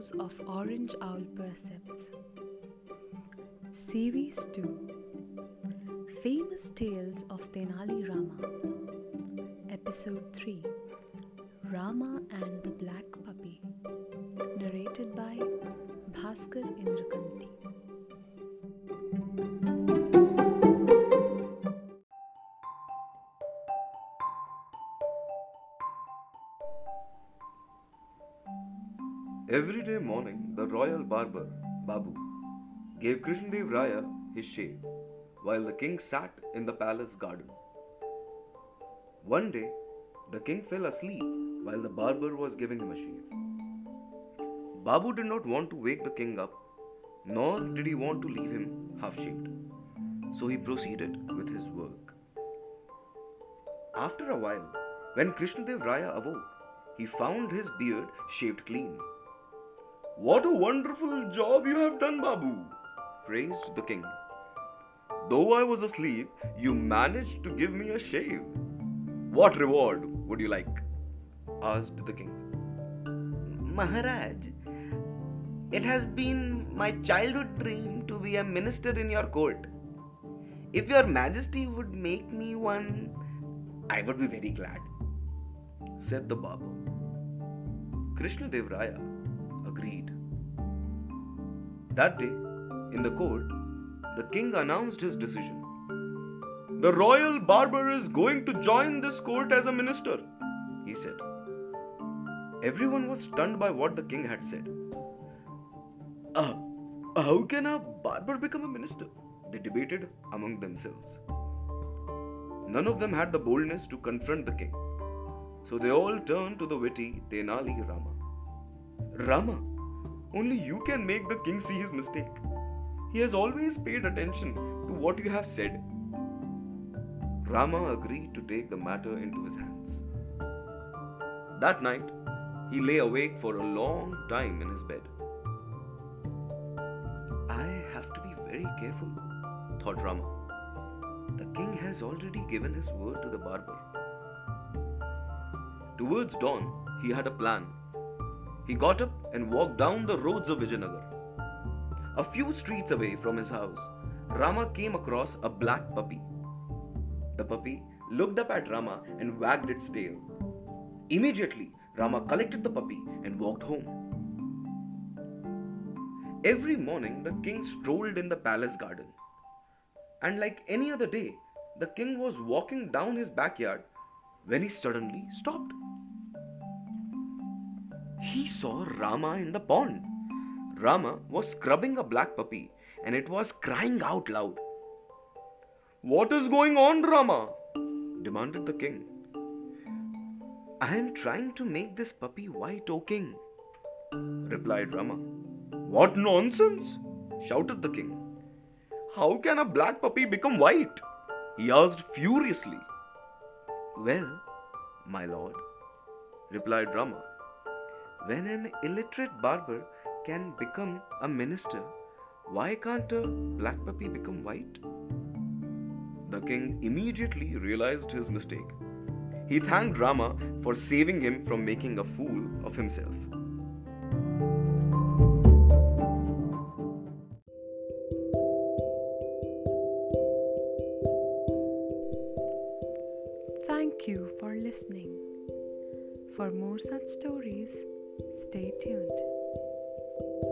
Of Orange Owl Percepts. Series 2 Famous Tales of Tenali Rama. Episode 3 Rama and the Black Puppy. Narrated by Bhaskar Indrakanti. Every day morning, the royal barber, Babu, gave Krishnadev Raya his shave while the king sat in the palace garden. One day, the king fell asleep while the barber was giving him a shave. Babu did not want to wake the king up, nor did he want to leave him half shaved. So he proceeded with his work. After a while, when Krishnadev Raya awoke, he found his beard shaved clean. What a wonderful job you have done, Babu! praised the king. Though I was asleep, you managed to give me a shave. What reward would you like? asked the king. Maharaj, it has been my childhood dream to be a minister in your court. If your majesty would make me one, I would be very glad, said the Babu. Krishnadev Raya agreed. That day, in the court, the king announced his decision. The royal barber is going to join this court as a minister, he said. Everyone was stunned by what the king had said. Uh, how can a barber become a minister? They debated among themselves. None of them had the boldness to confront the king. So they all turned to the witty Tenali Rama. Rama, only you can make the king see his mistake. He has always paid attention to what you have said. Rama agreed to take the matter into his hands. That night, he lay awake for a long time in his bed. I have to be very careful, thought Rama. The king has already given his word to the barber. Towards dawn, he had a plan. He got up and walked down the roads of Vijayanagar. A few streets away from his house, Rama came across a black puppy. The puppy looked up at Rama and wagged its tail. Immediately, Rama collected the puppy and walked home. Every morning, the king strolled in the palace garden. And like any other day, the king was walking down his backyard when he suddenly stopped. He saw Rama in the pond. Rama was scrubbing a black puppy and it was crying out loud. What is going on, Rama? demanded the king. I am trying to make this puppy white, O king, replied Rama. What nonsense! shouted the king. How can a black puppy become white? he asked furiously. Well, my lord, replied Rama, when an illiterate barber can become a minister, why can't a black puppy become white? The king immediately realized his mistake. He thanked Rama for saving him from making a fool of himself. Thank you for listening. For more such stories, Stay tuned.